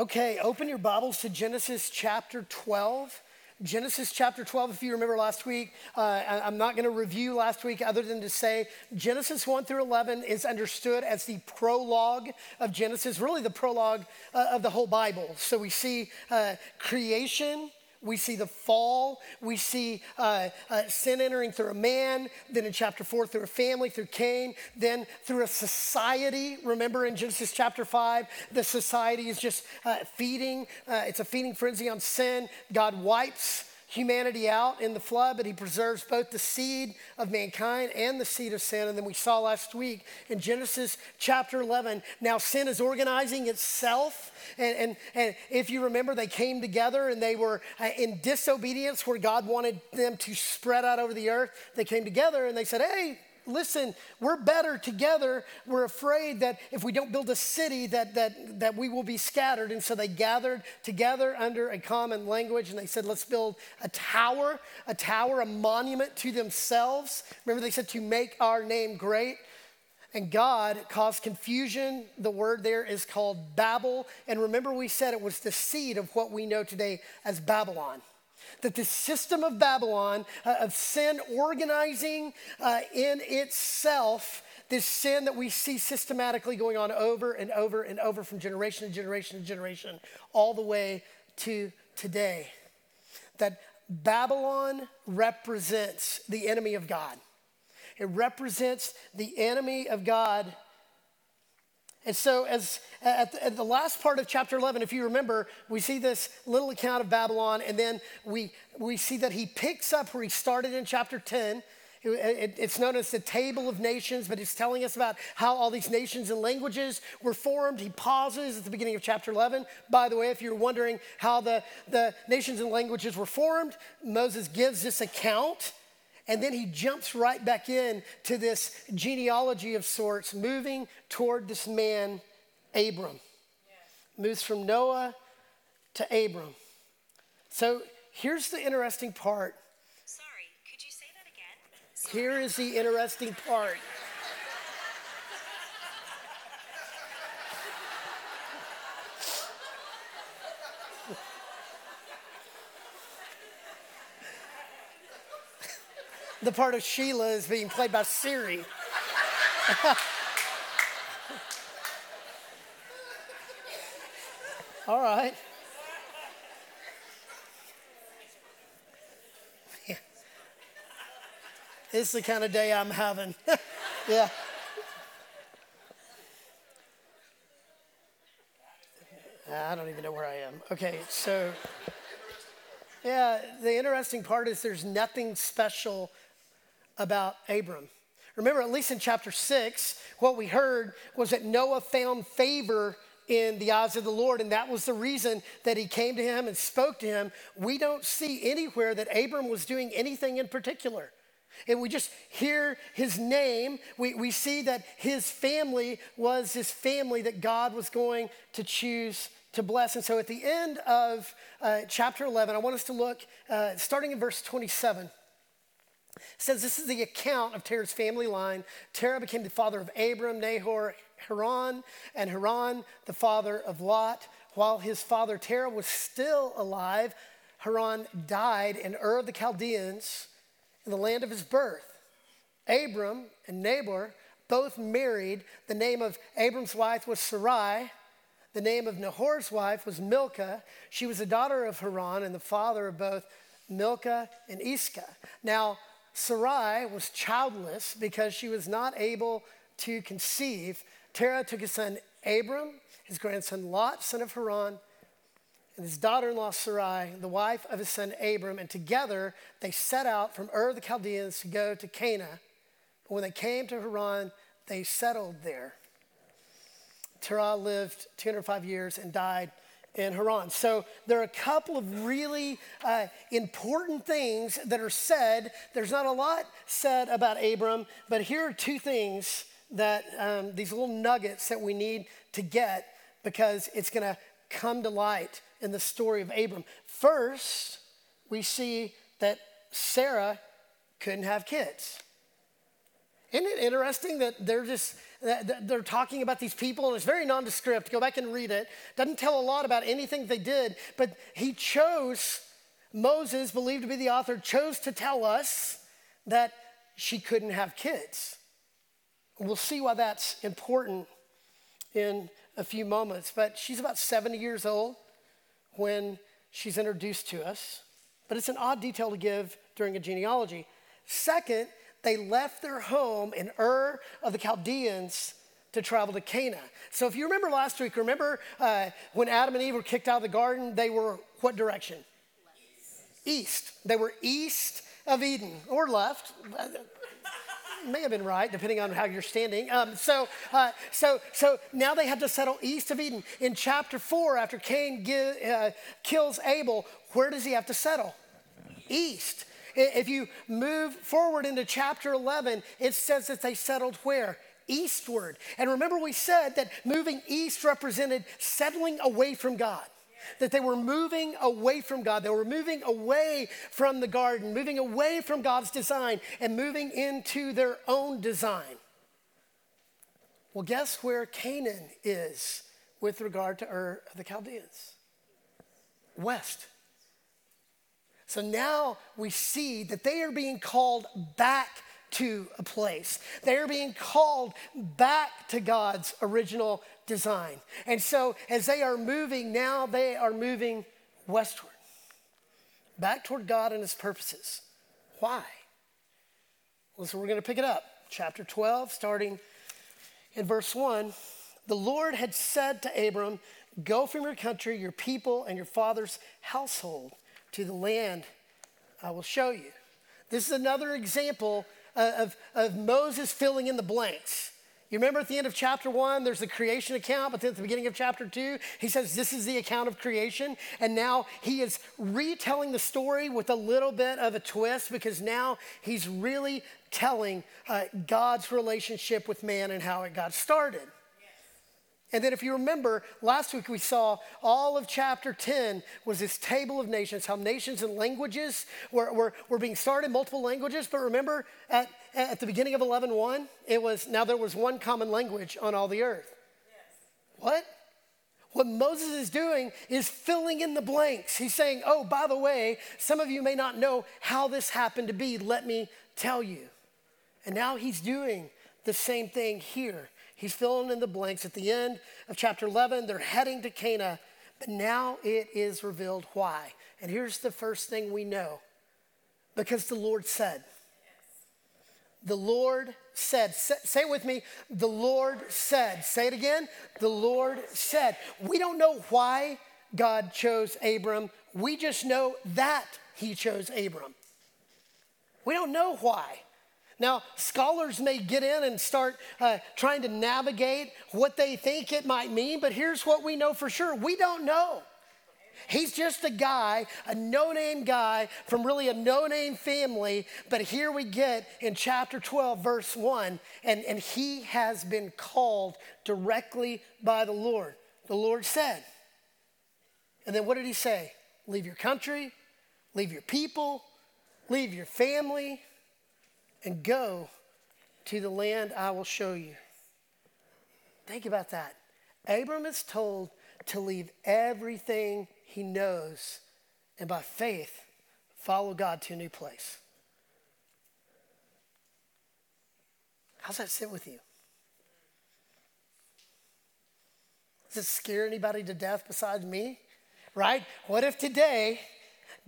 Okay, open your Bibles to Genesis chapter 12. Genesis chapter 12, if you remember last week, uh, I'm not going to review last week other than to say Genesis 1 through 11 is understood as the prologue of Genesis, really the prologue uh, of the whole Bible. So we see uh, creation, we see the fall. We see uh, uh, sin entering through a man, then in chapter four, through a family, through Cain, then through a society. Remember in Genesis chapter five, the society is just uh, feeding, uh, it's a feeding frenzy on sin. God wipes humanity out in the flood, but he preserves both the seed of mankind and the seed of sin. And then we saw last week in Genesis chapter 11, now sin is organizing itself. And, and, and if you remember, they came together and they were uh, in disobedience where God wanted them to spread out over the earth. They came together and they said, hey, listen, we're better together. We're afraid that if we don't build a city that, that, that we will be scattered. And so they gathered together under a common language and they said, let's build a tower, a tower, a monument to themselves. Remember they said to make our name great. And God caused confusion. The word there is called Babel. And remember, we said it was the seed of what we know today as Babylon that the system of Babylon, uh, of sin organizing uh, in itself, this sin that we see systematically going on over and over and over from generation to generation to generation, all the way to today. That Babylon represents the enemy of God. It represents the enemy of God and so, as at the, at the, last part of chapter 11, if you remember, we see this little account of Babylon, and then we, we see that he picks up where he started in chapter 10. It, it, it's known as the Table of Nations, but it's telling us about how all these nations and languages were formed. He pauses at the beginning of chapter 11. By the way, if you're wondering how the, the nations and languages were formed, Moses gives this account and then he jumps right back in to this genealogy of sorts, moving toward this man, Abram. Moves from Noah to Abram. So here's the interesting part. Sorry, could you say that again? Sorry. Here is the interesting part. The part of Sheila is being played by Siri. All right. Is the kind of day I'm having. yeah. I don't even know where I am. Okay, so yeah, the interesting part is there's nothing special about Abram. Remember, at least in chapter six, what we heard was that Noah found favor in the eyes of the Lord, and that was the reason that he came to him and spoke to him. We don't see anywhere that Abram was doing anything in particular. And we just hear his name. We, we see that his family was his family that God was going to choose to bless. And so at the end of uh, chapter 11, I want us to look, uh, starting in verse 27. Says this is the account of Terah's family line. Terah became the father of Abram, Nahor, Haran, and Haran the father of Lot. While his father Terah was still alive, Haran died in Ur of the Chaldeans in the land of his birth. Abram and Nahor both married. The name of Abram's wife was Sarai. The name of Nahor's wife was Milcah. She was the daughter of Haran and the father of both Milcah and Iscah. Now, Sarai was childless because she was not able to conceive. Terah took his son Abram, his grandson Lot, son of Haran, and his daughter in law Sarai, the wife of his son Abram, and together they set out from Ur the Chaldeans to go to Canaan. But when they came to Haran, they settled there. Terah lived 205 years and died in Haran. So there are a couple of really uh, important things that are said. There's not a lot said about Abram, but here are two things that um, these little nuggets that we need to get because it's going to come to light in the story of Abram. First, we see that Sarah couldn't have kids. Isn't it interesting that they're just they're talking about these people, and it's very nondescript. Go back and read it. Doesn't tell a lot about anything they did, but he chose, Moses, believed to be the author, chose to tell us that she couldn't have kids. We'll see why that's important in a few moments. But she's about 70 years old when she's introduced to us. But it's an odd detail to give during a genealogy. Second, they left their home in Ur of the Chaldeans to travel to Cana. So if you remember last week, remember uh, when Adam and Eve were kicked out of the garden, they were what direction? East. east. They were east of Eden or left. May have been right, depending on how you're standing. Um, so, uh, so, so now they had to settle east of Eden. In chapter four, after Cain give, uh, kills Abel, where does he have to settle? East. If you move forward into chapter 11, it says that they settled where? Eastward. And remember, we said that moving east represented settling away from God. That they were moving away from God. They were moving away from the garden, moving away from God's design, and moving into their own design. Well, guess where Canaan is with regard to Ur of the Chaldeans? West. So now we see that they are being called back to a place. They are being called back to God's original design. And so as they are moving, now they are moving westward, back toward God and his purposes. Why? Well, so we're going to pick it up. Chapter 12, starting in verse 1. The Lord had said to Abram, Go from your country, your people, and your father's household to the land I will show you. This is another example of, of Moses filling in the blanks. You remember at the end of chapter one, there's the creation account, but then at the beginning of chapter two, he says, This is the account of creation. And now he is retelling the story with a little bit of a twist because now he's really telling uh, God's relationship with man and how it got started. And then, if you remember, last week we saw all of chapter 10 was this table of nations, how nations and languages were, were, were being started, multiple languages. But remember, at, at the beginning of 11.1, it was now there was one common language on all the earth. Yes. What? What Moses is doing is filling in the blanks. He's saying, Oh, by the way, some of you may not know how this happened to be. Let me tell you. And now he's doing the same thing here. He's filling in the blanks. At the end of chapter 11, they're heading to Cana, but now it is revealed why. And here's the first thing we know because the Lord said. The Lord said. Say, it with me. The Lord said. Say it again. The Lord said. We don't know why God chose Abram. We just know that he chose Abram. We don't know why. Now, scholars may get in and start uh, trying to navigate what they think it might mean, but here's what we know for sure we don't know. He's just a guy, a no name guy from really a no name family. But here we get in chapter 12, verse 1, and, and he has been called directly by the Lord. The Lord said, and then what did he say? Leave your country, leave your people, leave your family, and go to the land I will show you. Think about that. Abram is told to leave everything he knows and by faith follow God to a new place. How's that sit with you? Does it scare anybody to death besides me? Right? What if today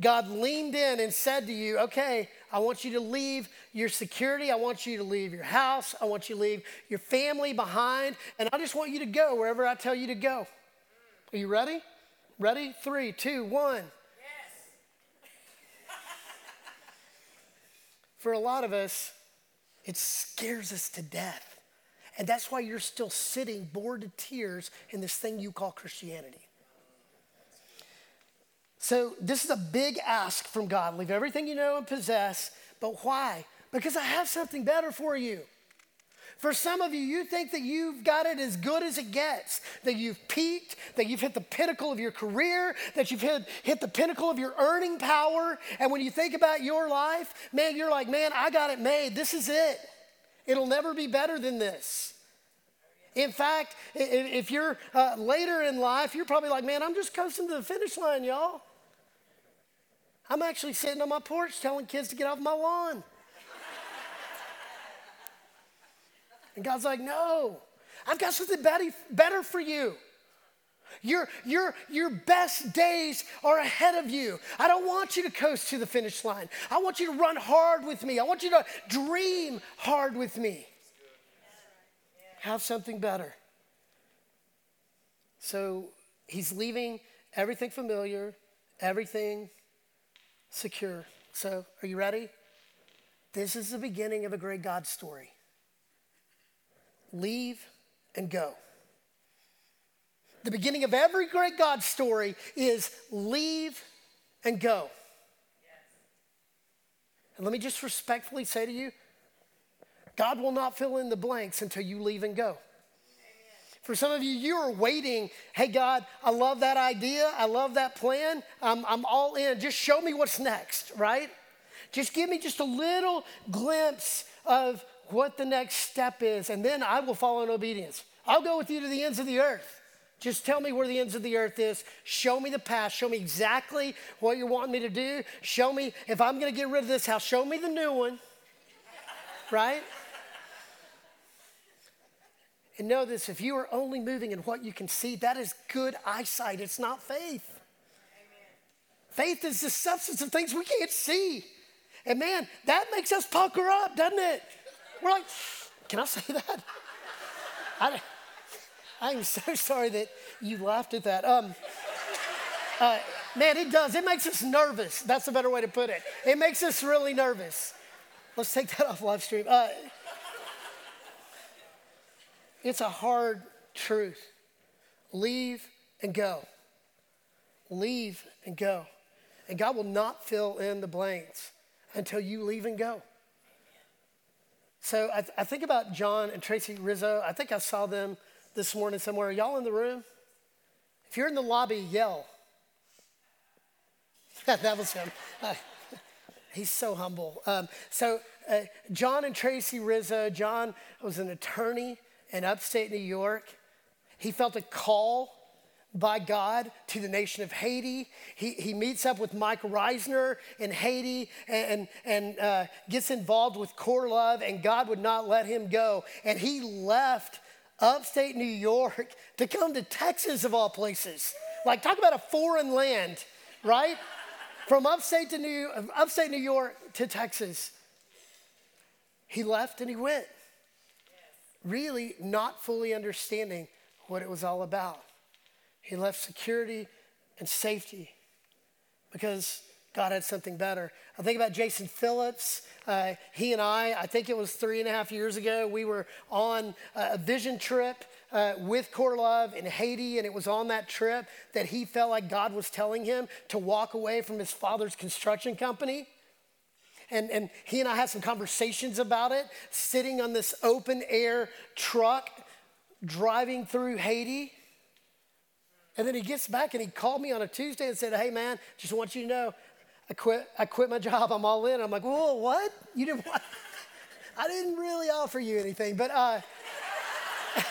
God leaned in and said to you, okay, I want you to leave your security. I want you to leave your house. I want you to leave your family behind. And I just want you to go wherever I tell you to go. Are you ready? Ready? Three, two, one. Yes. For a lot of us, it scares us to death. And that's why you're still sitting bored to tears in this thing you call Christianity. So, this is a big ask from God. Leave everything you know and possess. But why? Because I have something better for you. For some of you, you think that you've got it as good as it gets, that you've peaked, that you've hit the pinnacle of your career, that you've hit, hit the pinnacle of your earning power. And when you think about your life, man, you're like, man, I got it made. This is it. It'll never be better than this. In fact, if you're uh, later in life, you're probably like, man, I'm just coasting to the finish line, y'all. I'm actually sitting on my porch telling kids to get off my lawn. and God's like, no, I've got something better for you. Your, your, your best days are ahead of you. I don't want you to coast to the finish line. I want you to run hard with me. I want you to dream hard with me. Have something better. So he's leaving everything familiar, everything secure. So, are you ready? This is the beginning of a great God story. Leave and go. The beginning of every great God story is leave and go. And let me just respectfully say to you God will not fill in the blanks until you leave and go. For some of you, you are waiting. Hey, God, I love that idea. I love that plan. I'm, I'm all in. Just show me what's next, right? Just give me just a little glimpse of what the next step is, and then I will follow in obedience. I'll go with you to the ends of the earth. Just tell me where the ends of the earth is. Show me the path. Show me exactly what you're wanting me to do. Show me if I'm going to get rid of this house, show me the new one. right? And know this if you are only moving in what you can see, that is good eyesight. It's not faith. Amen. Faith is the substance of things we can't see. And man, that makes us pucker up, doesn't it? We're like, can I say that? I, I'm so sorry that you laughed at that. Um, uh, man, it does. It makes us nervous. That's a better way to put it. It makes us really nervous. Let's take that off live stream. Uh, it's a hard truth. Leave and go. Leave and go. And God will not fill in the blanks until you leave and go. So I, th- I think about John and Tracy Rizzo. I think I saw them this morning somewhere. Are y'all in the room? If you're in the lobby, yell. that was him. He's so humble. Um, so, uh, John and Tracy Rizzo, John was an attorney in upstate New York. He felt a call by God to the nation of Haiti. He, he meets up with Mike Reisner in Haiti and, and uh, gets involved with Core Love, and God would not let him go. And he left upstate New York to come to Texas, of all places. Like, talk about a foreign land, right? From upstate, to New, upstate New York to Texas. He left and he went, really not fully understanding what it was all about. He left security and safety because God had something better. I think about Jason Phillips. Uh, he and I, I think it was three and a half years ago, we were on a vision trip uh, with Core Love in Haiti, and it was on that trip that he felt like God was telling him to walk away from his father's construction company. And, and he and I had some conversations about it, sitting on this open air truck driving through Haiti. And then he gets back and he called me on a Tuesday and said, Hey, man, just want you to know, I quit, I quit my job. I'm all in. I'm like, whoa, what? You didn't I didn't really offer you anything, but uh,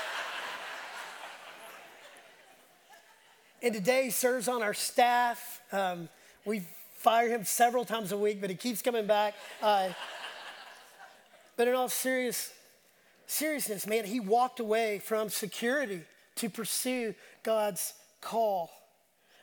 and today serves on our staff. Um, we fire him several times a week, but he keeps coming back. Uh, but in all serious seriousness, man, he walked away from security to pursue God's call.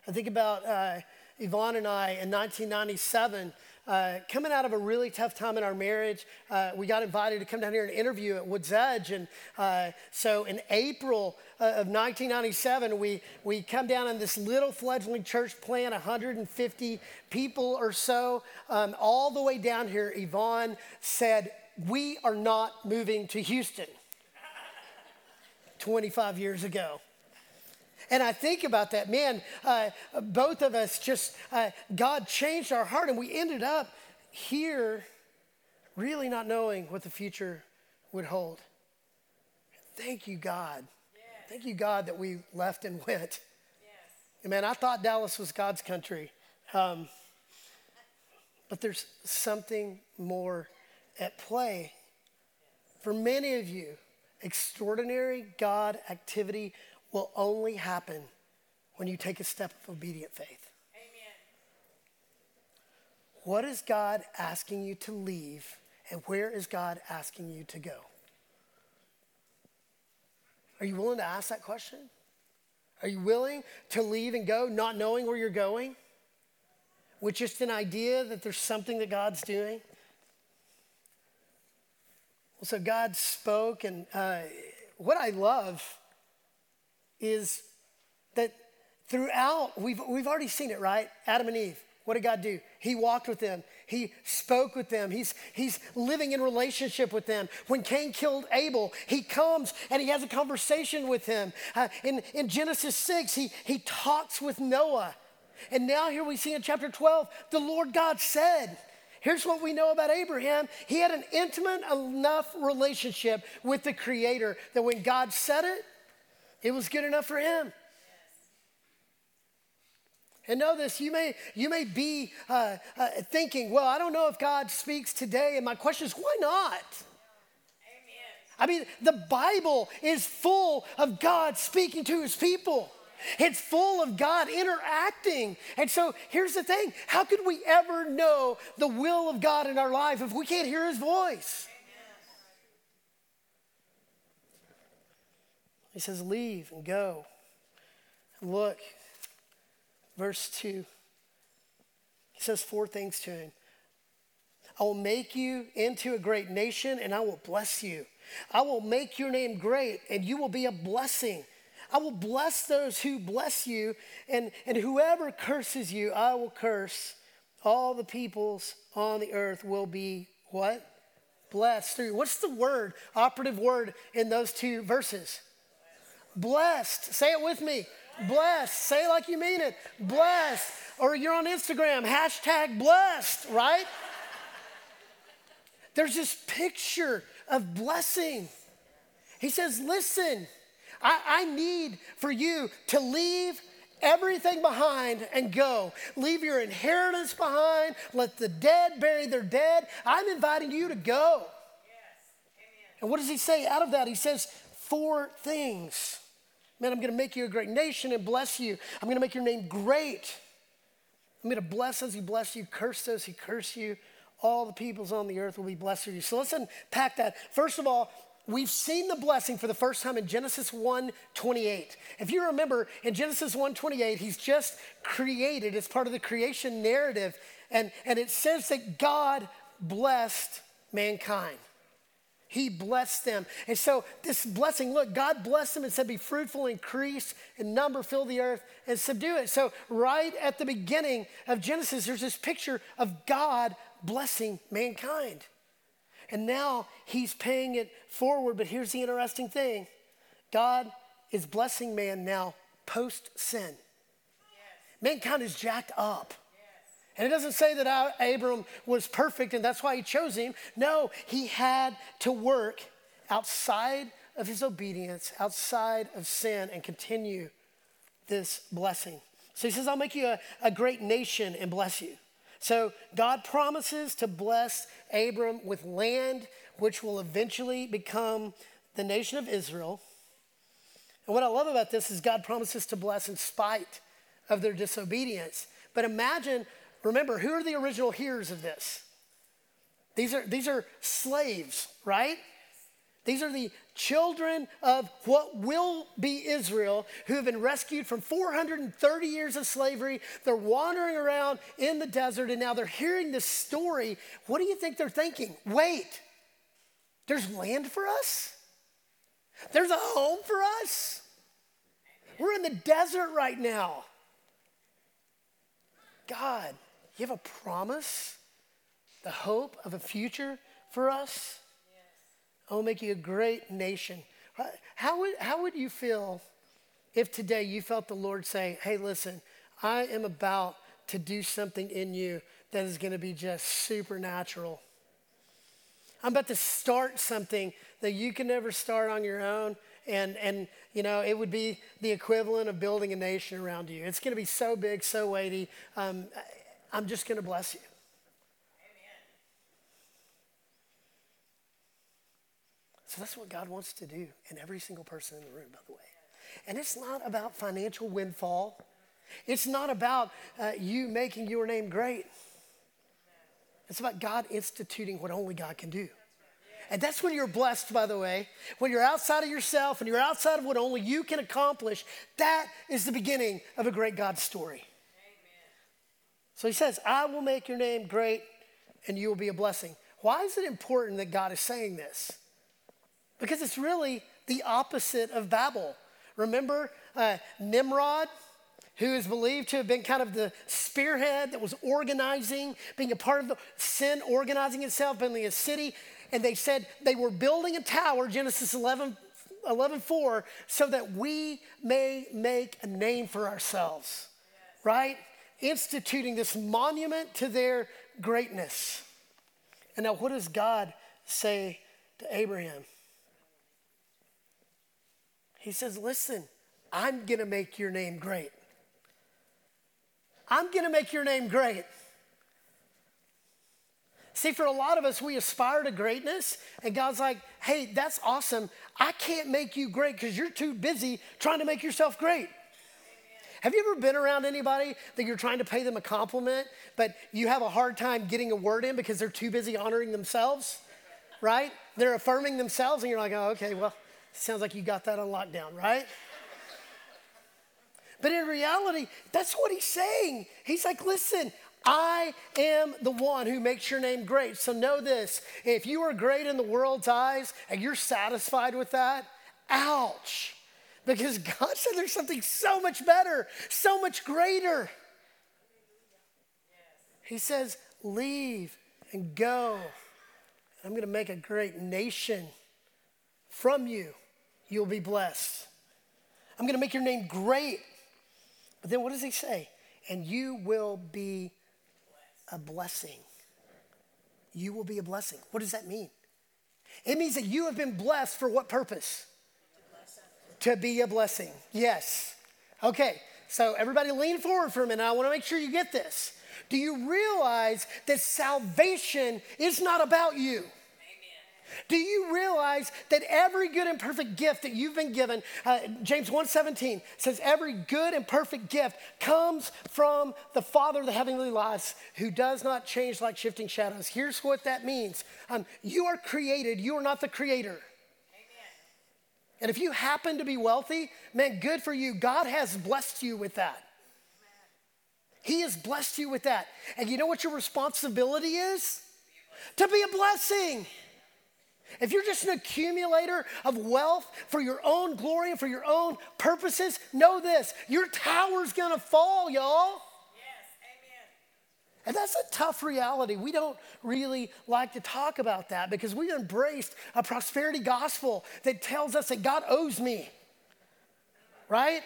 I think about uh, Yvonne and I in 1997. Uh, coming out of a really tough time in our marriage, uh, we got invited to come down here and interview at Woods Edge. And uh, so in April uh, of 1997, we, we come down in this little fledgling church plant, 150 people or so. Um, all the way down here, Yvonne said, We are not moving to Houston 25 years ago. And I think about that, man, uh, both of us just, uh, God changed our heart and we ended up here really not knowing what the future would hold. Thank you, God. Yes. Thank you, God, that we left and went. Yes. Man, I thought Dallas was God's country. Um, but there's something more at play. For many of you, extraordinary God activity will only happen when you take a step of obedient faith. Amen. What is God asking you to leave, and where is God asking you to go? Are you willing to ask that question? Are you willing to leave and go not knowing where you're going? With just an idea that there's something that God's doing? Well, so God spoke, and uh, what I love is that throughout, we've, we've already seen it, right? Adam and Eve. What did God do? He walked with them. He spoke with them. He's, he's living in relationship with them. When Cain killed Abel, he comes and he has a conversation with him. Uh, in, in Genesis 6, he, he talks with Noah. And now here we see in chapter 12, the Lord God said, Here's what we know about Abraham. He had an intimate enough relationship with the Creator that when God said it, it was good enough for him. And know this, you may, you may be uh, uh, thinking, well, I don't know if God speaks today. And my question is, why not? I mean, the Bible is full of God speaking to his people. It's full of God interacting. And so here's the thing how could we ever know the will of God in our life if we can't hear his voice? He says, Leave and go. Look, Verse 2. He says four things to him I will make you into a great nation and I will bless you. I will make your name great and you will be a blessing. I will bless those who bless you, and, and whoever curses you, I will curse. All the peoples on the earth will be what? Blessed through. What's the word, operative word in those two verses? Blessed. Say it with me. Blessed. Say it like you mean it. Blessed. Or you're on Instagram, hashtag blessed, right? There's this picture of blessing. He says, Listen, I, I need for you to leave everything behind and go. Leave your inheritance behind. Let the dead bury their dead. I'm inviting you to go. Yes. And what does he say out of that? He says, Four things. Man, I'm going to make you a great nation and bless you. I'm going to make your name great. I'm going to bless those he bless you, curse those he curse you. All the peoples on the earth will be blessed through you. So let's unpack that. First of all, we've seen the blessing for the first time in Genesis 1 28. If you remember, in Genesis 1 28, he's just created, it's part of the creation narrative. And, and it says that God blessed mankind. He blessed them. And so, this blessing look, God blessed them and said, Be fruitful, increase in number, fill the earth, and subdue it. So, right at the beginning of Genesis, there's this picture of God blessing mankind. And now he's paying it forward. But here's the interesting thing God is blessing man now post sin. Yes. Mankind is jacked up. And it doesn't say that Abram was perfect and that's why he chose him. No, he had to work outside of his obedience, outside of sin, and continue this blessing. So he says, I'll make you a, a great nation and bless you. So God promises to bless Abram with land, which will eventually become the nation of Israel. And what I love about this is God promises to bless in spite of their disobedience. But imagine Remember, who are the original hearers of this? These are, these are slaves, right? These are the children of what will be Israel who have been rescued from 430 years of slavery. They're wandering around in the desert and now they're hearing this story. What do you think they're thinking? Wait, there's land for us? There's a home for us? We're in the desert right now. God you have a promise, the hope of a future for us? Yes. I will make you a great nation. How would, how would you feel if today you felt the Lord say, hey, listen, I am about to do something in you that is going to be just supernatural? I'm about to start something that you can never start on your own. And, and, you know, it would be the equivalent of building a nation around you. It's going to be so big, so weighty. Um, I'm just going to bless you. Amen. So that's what God wants to do in every single person in the room, by the way. And it's not about financial windfall. It's not about uh, you making your name great. It's about God instituting what only God can do. And that's when you're blessed, by the way. When you're outside of yourself and you're outside of what only you can accomplish, that is the beginning of a great God story. So he says, I will make your name great and you will be a blessing. Why is it important that God is saying this? Because it's really the opposite of Babel. Remember uh, Nimrod? who is believed to have been kind of the spearhead that was organizing, being a part of the sin, organizing itself, building a city. And they said they were building a tower, Genesis 11, 11 4, so that we may make a name for ourselves, yes. right? Instituting this monument to their greatness. And now, what does God say to Abraham? He says, Listen, I'm going to make your name great. I'm going to make your name great. See, for a lot of us, we aspire to greatness, and God's like, hey, that's awesome. I can't make you great because you're too busy trying to make yourself great. Have you ever been around anybody that you're trying to pay them a compliment, but you have a hard time getting a word in because they're too busy honoring themselves? Right? They're affirming themselves, and you're like, oh, okay, well, sounds like you got that on lockdown, right? But in reality, that's what he's saying. He's like, listen, I am the one who makes your name great. So know this if you are great in the world's eyes and you're satisfied with that, ouch. Because God said there's something so much better, so much greater. He says, leave and go. I'm going to make a great nation from you. You'll be blessed. I'm going to make your name great. But then what does he say? And you will be a blessing. You will be a blessing. What does that mean? It means that you have been blessed for what purpose? To be a blessing. Yes. Okay, so everybody lean forward for a minute. I want to make sure you get this. Do you realize that salvation is not about you? Do you realize that every good and perfect gift that you've been given, uh, James 1:17 says every good and perfect gift comes from the Father of the heavenly lights who does not change like shifting shadows. Here's what that means. Um, you are created, you are not the creator. And if you happen to be wealthy, man, good for you. God has blessed you with that. He has blessed you with that. And you know what your responsibility is? To be a blessing. If you're just an accumulator of wealth for your own glory and for your own purposes, know this your tower's gonna fall, y'all. And that's a tough reality. We don't really like to talk about that because we've embraced a prosperity gospel that tells us that God owes me, right?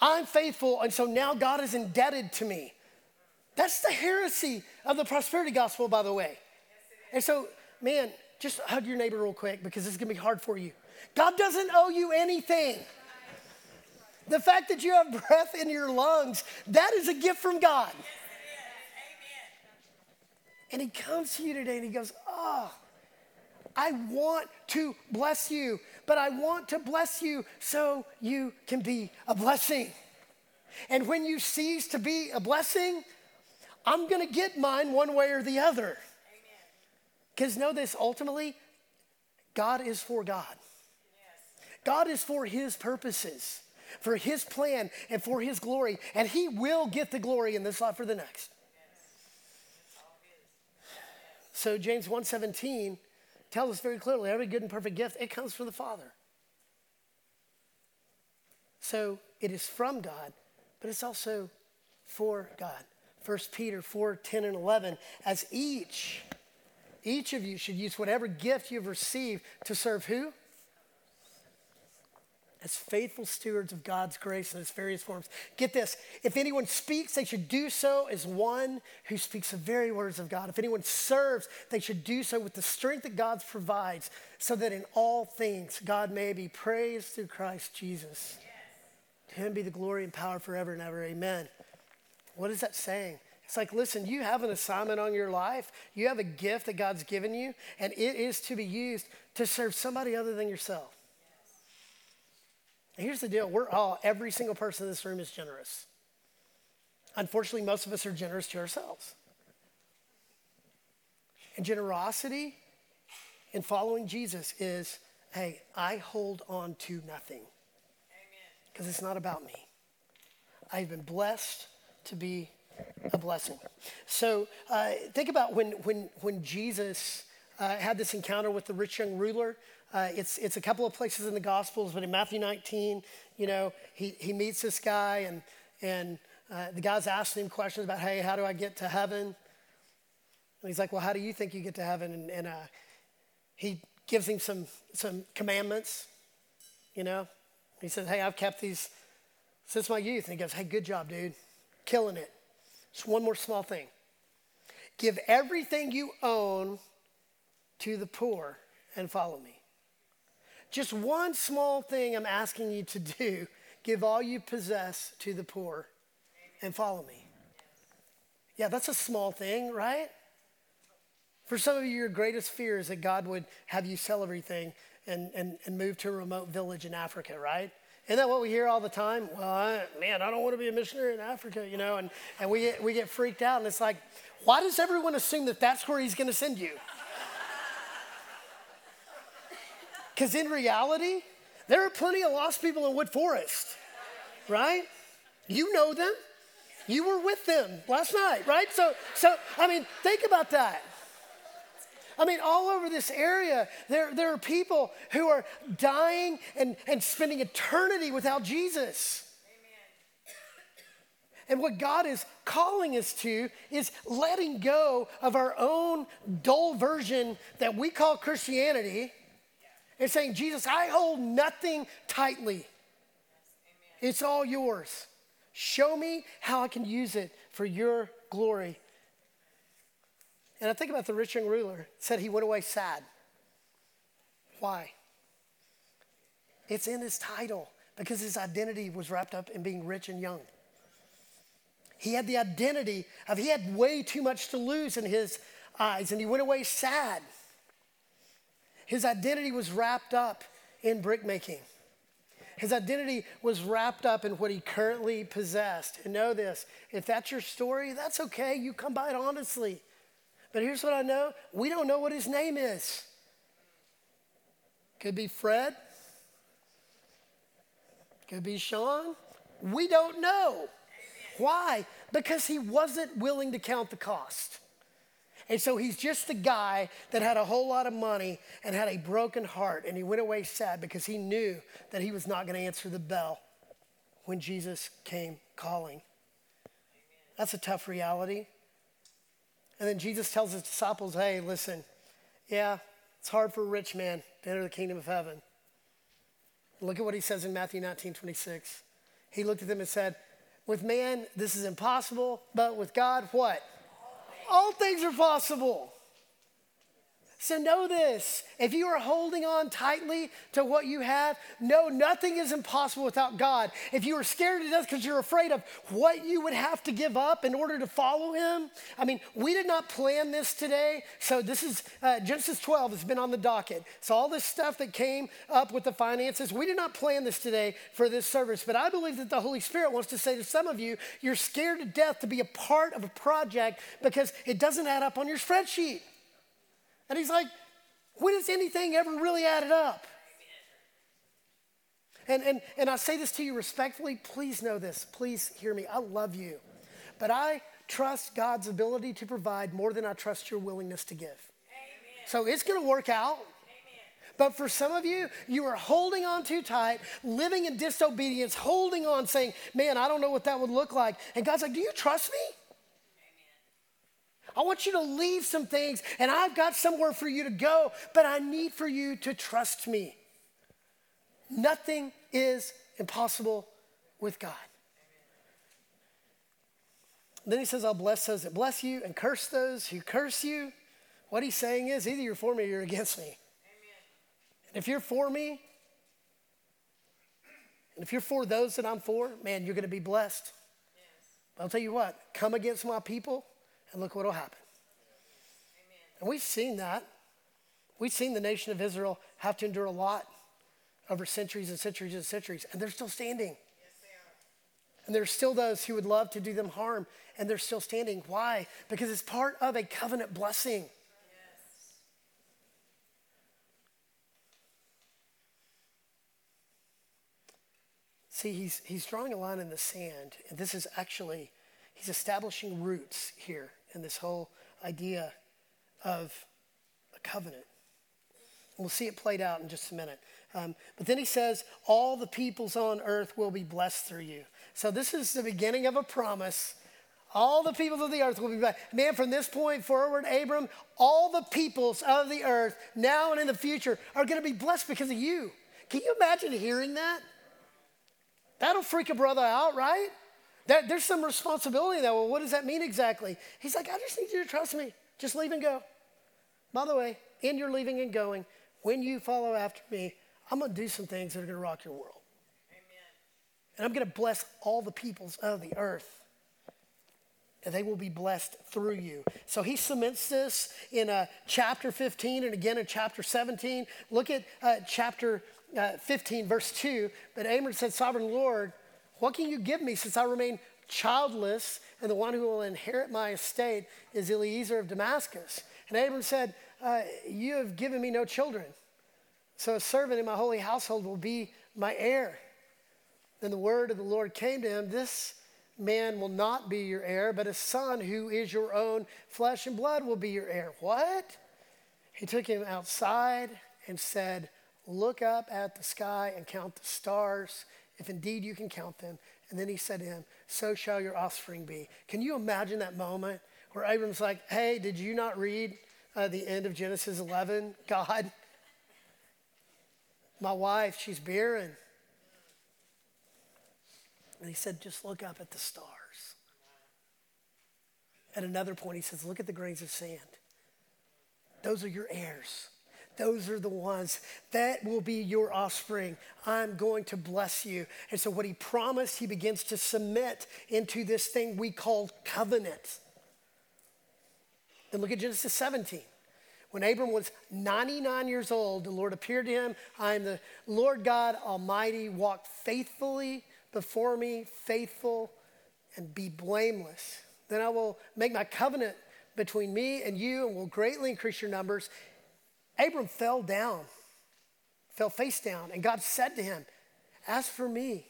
I'm faithful, and so now God is indebted to me. That's the heresy of the prosperity gospel, by the way. And so, man, just hug your neighbor real quick because this is gonna be hard for you. God doesn't owe you anything. The fact that you have breath in your lungs, that is a gift from God. And He comes to you today and He goes, Oh, I want to bless you, but I want to bless you so you can be a blessing. And when you cease to be a blessing, I'm gonna get mine one way or the other. Because know this ultimately, God is for God. God is for His purposes, for His plan, and for His glory. And He will get the glory in this life or the next. So James 1:17 tells us very clearly every good and perfect gift it comes from the Father. So it is from God, but it's also for God. 1 Peter 4, 10 and 11, as each each of you should use whatever gift you've received to serve who? As faithful stewards of God's grace in its various forms. Get this if anyone speaks, they should do so as one who speaks the very words of God. If anyone serves, they should do so with the strength that God provides, so that in all things God may be praised through Christ Jesus. Yes. To him be the glory and power forever and ever. Amen. What is that saying? It's like, listen, you have an assignment on your life. You have a gift that God's given you, and it is to be used to serve somebody other than yourself. And here's the deal we're all, every single person in this room is generous. Unfortunately, most of us are generous to ourselves. And generosity in following Jesus is hey, I hold on to nothing. Because it's not about me. I've been blessed to be a blessing. So uh, think about when, when, when Jesus uh, had this encounter with the rich young ruler. Uh, it's, it's a couple of places in the Gospels, but in Matthew 19, you know, he, he meets this guy, and, and uh, the guy's asking him questions about, hey, how do I get to heaven? And he's like, well, how do you think you get to heaven? And, and uh, he gives him some, some commandments, you know. He says, hey, I've kept these since my youth. And he goes, hey, good job, dude. Killing it. Just one more small thing. Give everything you own to the poor and follow me. Just one small thing I'm asking you to do give all you possess to the poor and follow me. Yeah, that's a small thing, right? For some of you, your greatest fear is that God would have you sell everything and, and, and move to a remote village in Africa, right? Isn't that what we hear all the time? Well, I, man, I don't want to be a missionary in Africa, you know, and, and we, get, we get freaked out. And it's like, why does everyone assume that that's where he's going to send you? Because in reality, there are plenty of lost people in Woodforest, right? You know them. You were with them last night, right? So, so I mean, think about that. I mean, all over this area, there, there are people who are dying and, and spending eternity without Jesus. And what God is calling us to is letting go of our own dull version that we call Christianity and saying, Jesus, I hold nothing tightly. It's all yours. Show me how I can use it for your glory. And I think about the rich young ruler, said he went away sad. Why? It's in his title because his identity was wrapped up in being rich and young. He had the identity of he had way too much to lose in his eyes, and he went away sad. His identity was wrapped up in brickmaking. His identity was wrapped up in what he currently possessed. And know this if that's your story, that's okay. You come by it honestly. But here's what I know we don't know what his name is. Could be Fred, could be Sean. We don't know. Why? Because he wasn't willing to count the cost. And so he's just the guy that had a whole lot of money and had a broken heart. And he went away sad because he knew that he was not going to answer the bell when Jesus came calling. That's a tough reality. And then Jesus tells his disciples, hey, listen, yeah, it's hard for a rich man to enter the kingdom of heaven. Look at what he says in Matthew 19 26. He looked at them and said, With man, this is impossible, but with God, what? All things are possible. So know this if you are holding on tightly to what you have, know nothing is impossible without God. If you are scared to death because you're afraid of what you would have to give up in order to follow Him, I mean, we did not plan this today. So this is uh, Genesis 12 has been on the docket. So all this stuff that came up with the finances, we did not plan this today for this service. But I believe that the Holy Spirit wants to say to some of you, you're scared to death to be a part of a project because it doesn't add up on your spreadsheet. And he's like, when has anything ever really added up? And, and, and I say this to you respectfully. Please know this. Please hear me. I love you. But I trust God's ability to provide more than I trust your willingness to give. Amen. So it's going to work out. But for some of you, you are holding on too tight, living in disobedience, holding on, saying, Man, I don't know what that would look like. And God's like, Do you trust me? I want you to leave some things, and I've got somewhere for you to go, but I need for you to trust me. Nothing is impossible with God. Then he says, I'll bless those that bless you and curse those who curse you. What he's saying is either you're for me or you're against me. And if you're for me, and if you're for those that I'm for, man, you're going to be blessed. Yes. I'll tell you what, come against my people, and look what will happen. Amen. And we've seen that. We've seen the nation of Israel have to endure a lot over centuries and centuries and centuries, and they're still standing. And there's still those who would love to do them harm, and they're still standing. Why? Because it's part of a covenant blessing. See, he's, he's drawing a line in the sand, and this is actually, he's establishing roots here in this whole idea of a covenant. And we'll see it played out in just a minute. Um, but then he says, All the peoples on earth will be blessed through you. So this is the beginning of a promise. All the peoples of the earth will be blessed. Man, from this point forward, Abram, all the peoples of the earth, now and in the future, are going to be blessed because of you. Can you imagine hearing that? That'll freak a brother out, right? That, there's some responsibility there. Well, what does that mean exactly? He's like, I just need you to trust me. Just leave and go. By the way, in your leaving and going, when you follow after me, I'm going to do some things that are going to rock your world. Amen. And I'm going to bless all the peoples of the earth. And they will be blessed through you. So he cements this in uh, chapter 15 and again in chapter 17. Look at uh, chapter uh, 15, verse 2. But Abram said, Sovereign Lord, what can you give me since I remain childless and the one who will inherit my estate is Eliezer of Damascus? And Abram said, uh, You have given me no children. So a servant in my holy household will be my heir. Then the word of the Lord came to him This man will not be your heir, but a son who is your own flesh and blood will be your heir. What? He took him outside and said, Look up at the sky and count the stars, if indeed you can count them. And then he said to him, So shall your offspring be. Can you imagine that moment where Abram's like, Hey, did you not read uh, the end of Genesis 11? God, my wife, she's barren. And he said, Just look up at the stars. At another point, he says, Look at the grains of sand. Those are your heirs. Those are the ones that will be your offspring. I'm going to bless you. And so, what he promised, he begins to submit into this thing we call covenant. Then look at Genesis 17. When Abram was 99 years old, the Lord appeared to him. I am the Lord God Almighty. Walk faithfully before me, faithful, and be blameless. Then I will make my covenant between me and you and will greatly increase your numbers. Abram fell down, fell face down, and God said to him, As for me,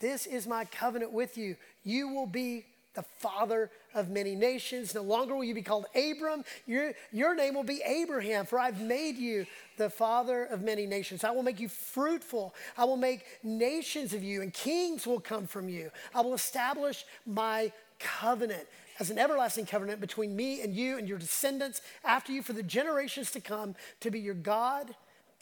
this is my covenant with you. You will be the father of many nations. No longer will you be called Abram. Your, your name will be Abraham, for I've made you the father of many nations. I will make you fruitful. I will make nations of you, and kings will come from you. I will establish my covenant as an everlasting covenant between me and you and your descendants after you for the generations to come to be your God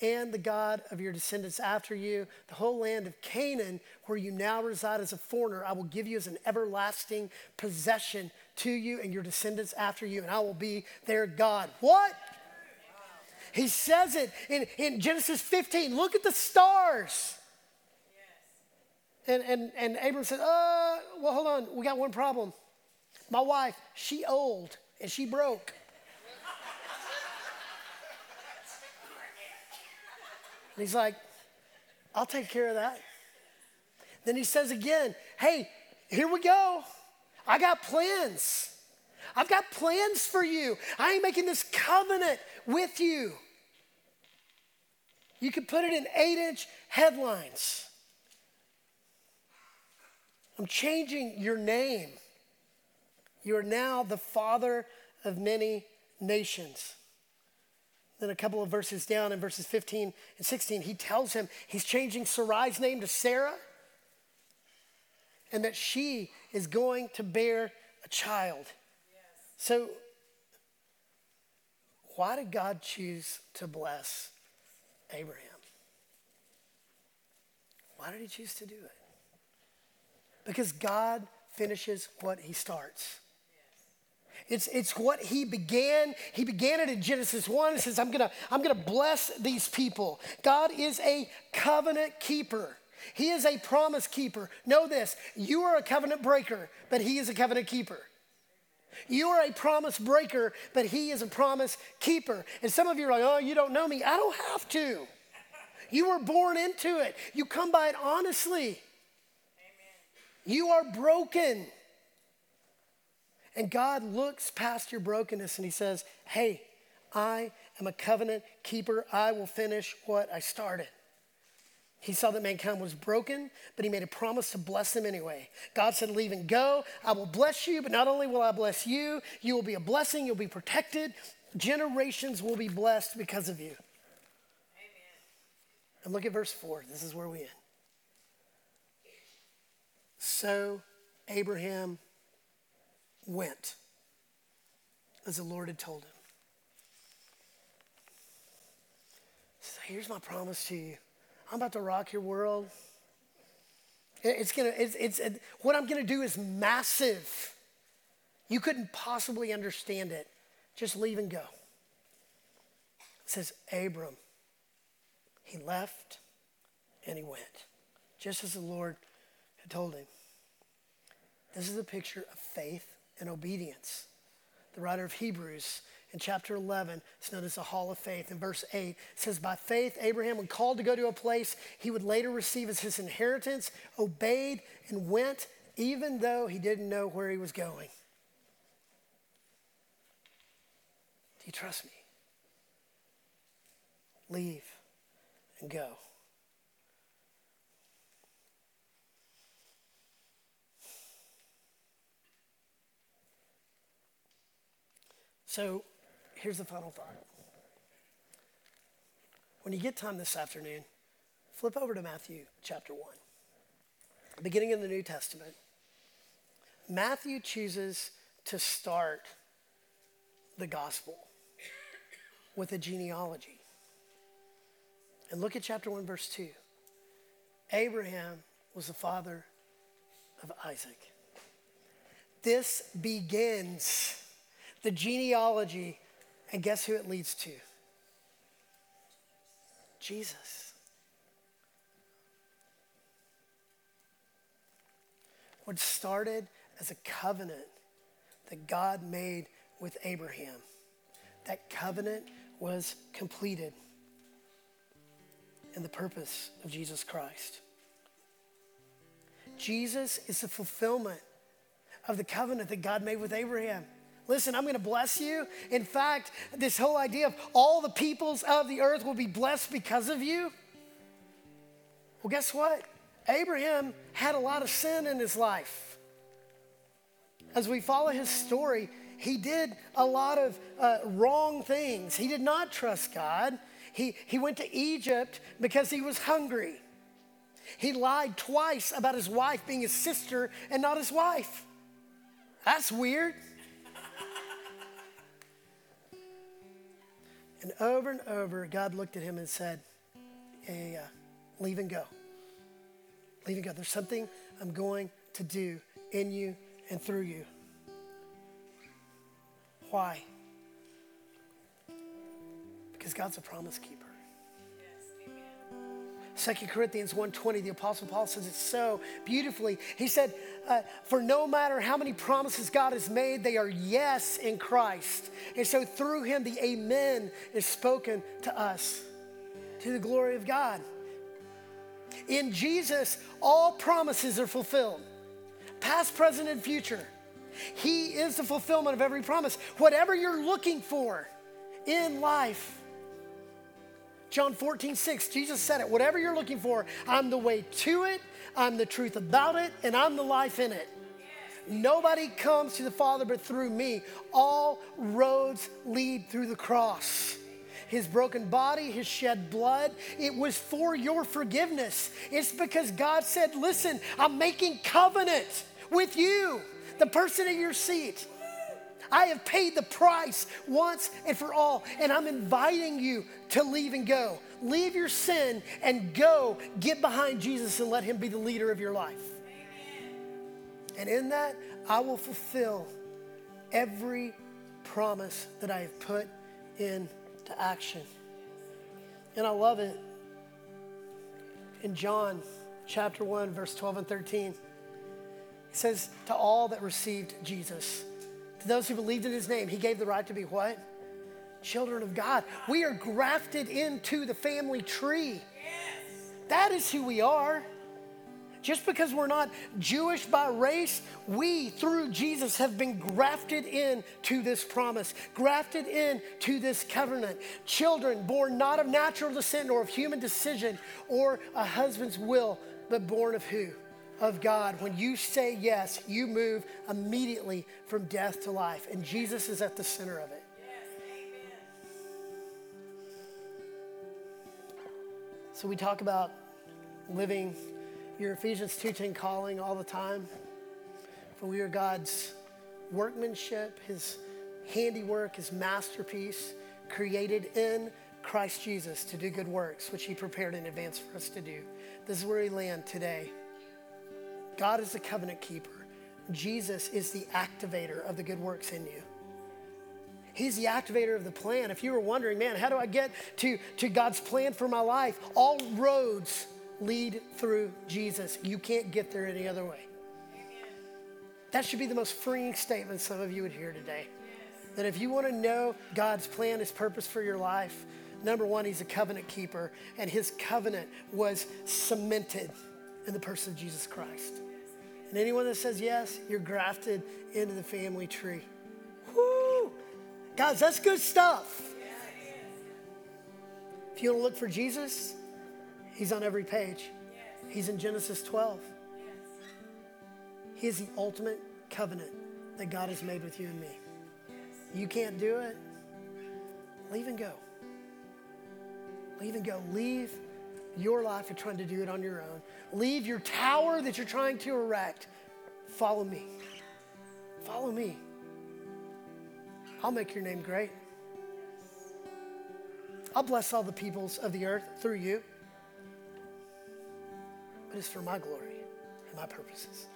and the God of your descendants after you. The whole land of Canaan, where you now reside as a foreigner, I will give you as an everlasting possession to you and your descendants after you, and I will be their God. What? He says it in, in Genesis 15. Look at the stars. And, and, and Abram said, uh, well, hold on. We got one problem. My wife, she old and she broke. And he's like, I'll take care of that. Then he says again, Hey, here we go. I got plans. I've got plans for you. I ain't making this covenant with you. You could put it in eight inch headlines. I'm changing your name. You are now the father of many nations. Then a couple of verses down in verses 15 and 16, he tells him he's changing Sarai's name to Sarah and that she is going to bear a child. Yes. So, why did God choose to bless Abraham? Why did he choose to do it? Because God finishes what he starts. It's, it's what he began. He began it in Genesis 1. It says, I'm gonna, I'm gonna bless these people. God is a covenant keeper. He is a promise keeper. Know this you are a covenant breaker, but He is a covenant keeper. You are a promise breaker, but He is a promise keeper. And some of you are like, oh, you don't know me. I don't have to. You were born into it, you come by it honestly. Amen. You are broken. And God looks past your brokenness and He says, Hey, I am a covenant keeper. I will finish what I started. He saw that mankind was broken, but he made a promise to bless them anyway. God said, Leave and go. I will bless you, but not only will I bless you, you will be a blessing, you'll be protected. Generations will be blessed because of you. Amen. And look at verse 4. This is where we end. So Abraham went as the Lord had told him. So here's my promise to you I'm about to rock your world. It's gonna, it's, it's, it, what I'm gonna do is massive. You couldn't possibly understand it. Just leave and go. It says, Abram, he left and he went, just as the Lord had told him. This is a picture of faith and obedience. The writer of Hebrews in chapter 11, it's known as the Hall of Faith. In verse 8, says, By faith, Abraham, when called to go to a place he would later receive as his inheritance, obeyed and went, even though he didn't know where he was going. Do you trust me? Leave and go. So here's the final thought. When you get time this afternoon, flip over to Matthew chapter 1, beginning in the New Testament. Matthew chooses to start the gospel with a genealogy. And look at chapter 1, verse 2. Abraham was the father of Isaac. This begins the genealogy, and guess who it leads to? Jesus. What started as a covenant that God made with Abraham, that covenant was completed in the purpose of Jesus Christ. Jesus is the fulfillment of the covenant that God made with Abraham. Listen, I'm going to bless you. In fact, this whole idea of all the peoples of the earth will be blessed because of you. Well, guess what? Abraham had a lot of sin in his life. As we follow his story, he did a lot of uh, wrong things. He did not trust God. He, he went to Egypt because he was hungry. He lied twice about his wife being his sister and not his wife. That's weird. And over and over, God looked at him and said, Yeah, yeah, yeah. leave and go. Leave and go. There's something I'm going to do in you and through you. Why? Because God's a promise keeper. 2 Corinthians 1.20, the Apostle Paul says it so beautifully. He said, uh, for no matter how many promises God has made, they are yes in Christ. And so through him, the amen is spoken to us to the glory of God. In Jesus, all promises are fulfilled, past, present, and future. He is the fulfillment of every promise. Whatever you're looking for in life, John 14, 6, Jesus said it. Whatever you're looking for, I'm the way to it, I'm the truth about it, and I'm the life in it. Nobody comes to the Father but through me. All roads lead through the cross. His broken body, his shed blood, it was for your forgiveness. It's because God said, Listen, I'm making covenant with you, the person in your seat. I have paid the price once and for all, and I'm inviting you to leave and go. Leave your sin and go get behind Jesus and let Him be the leader of your life. And in that, I will fulfill every promise that I have put into action. And I love it. In John chapter 1, verse 12 and 13. He says, To all that received Jesus, to those who believed in his name, he gave the right to be what? Children of God. We are grafted into the family tree. That is who we are. Just because we're not Jewish by race, we, through Jesus, have been grafted in to this promise, grafted in to this covenant. Children born not of natural descent or of human decision or a husband's will, but born of who? Of God. When you say yes, you move immediately from death to life, and Jesus is at the center of it. So we talk about living your Ephesians 2:10 calling all the time. For we are God's workmanship, his handiwork, his masterpiece, created in Christ Jesus to do good works, which he prepared in advance for us to do. This is where we land today. God is the covenant keeper. Jesus is the activator of the good works in you. He's the activator of the plan. If you were wondering, man, how do I get to, to God's plan for my life? All roads lead through Jesus. You can't get there any other way. That should be the most freeing statement some of you would hear today. That if you want to know God's plan, His purpose for your life, number one, He's a covenant keeper, and His covenant was cemented in the person of Jesus Christ. And anyone that says yes, you're grafted into the family tree. Whoo! Guys, that's good stuff. If you want to look for Jesus, He's on every page. He's in Genesis 12. He is the ultimate covenant that God has made with you and me. You can't do it. Leave and go. Leave and go. Leave your life and trying to do it on your own. Leave your tower that you're trying to erect. Follow me. Follow me. I'll make your name great. I'll bless all the peoples of the earth through you but it's for my glory and my purposes.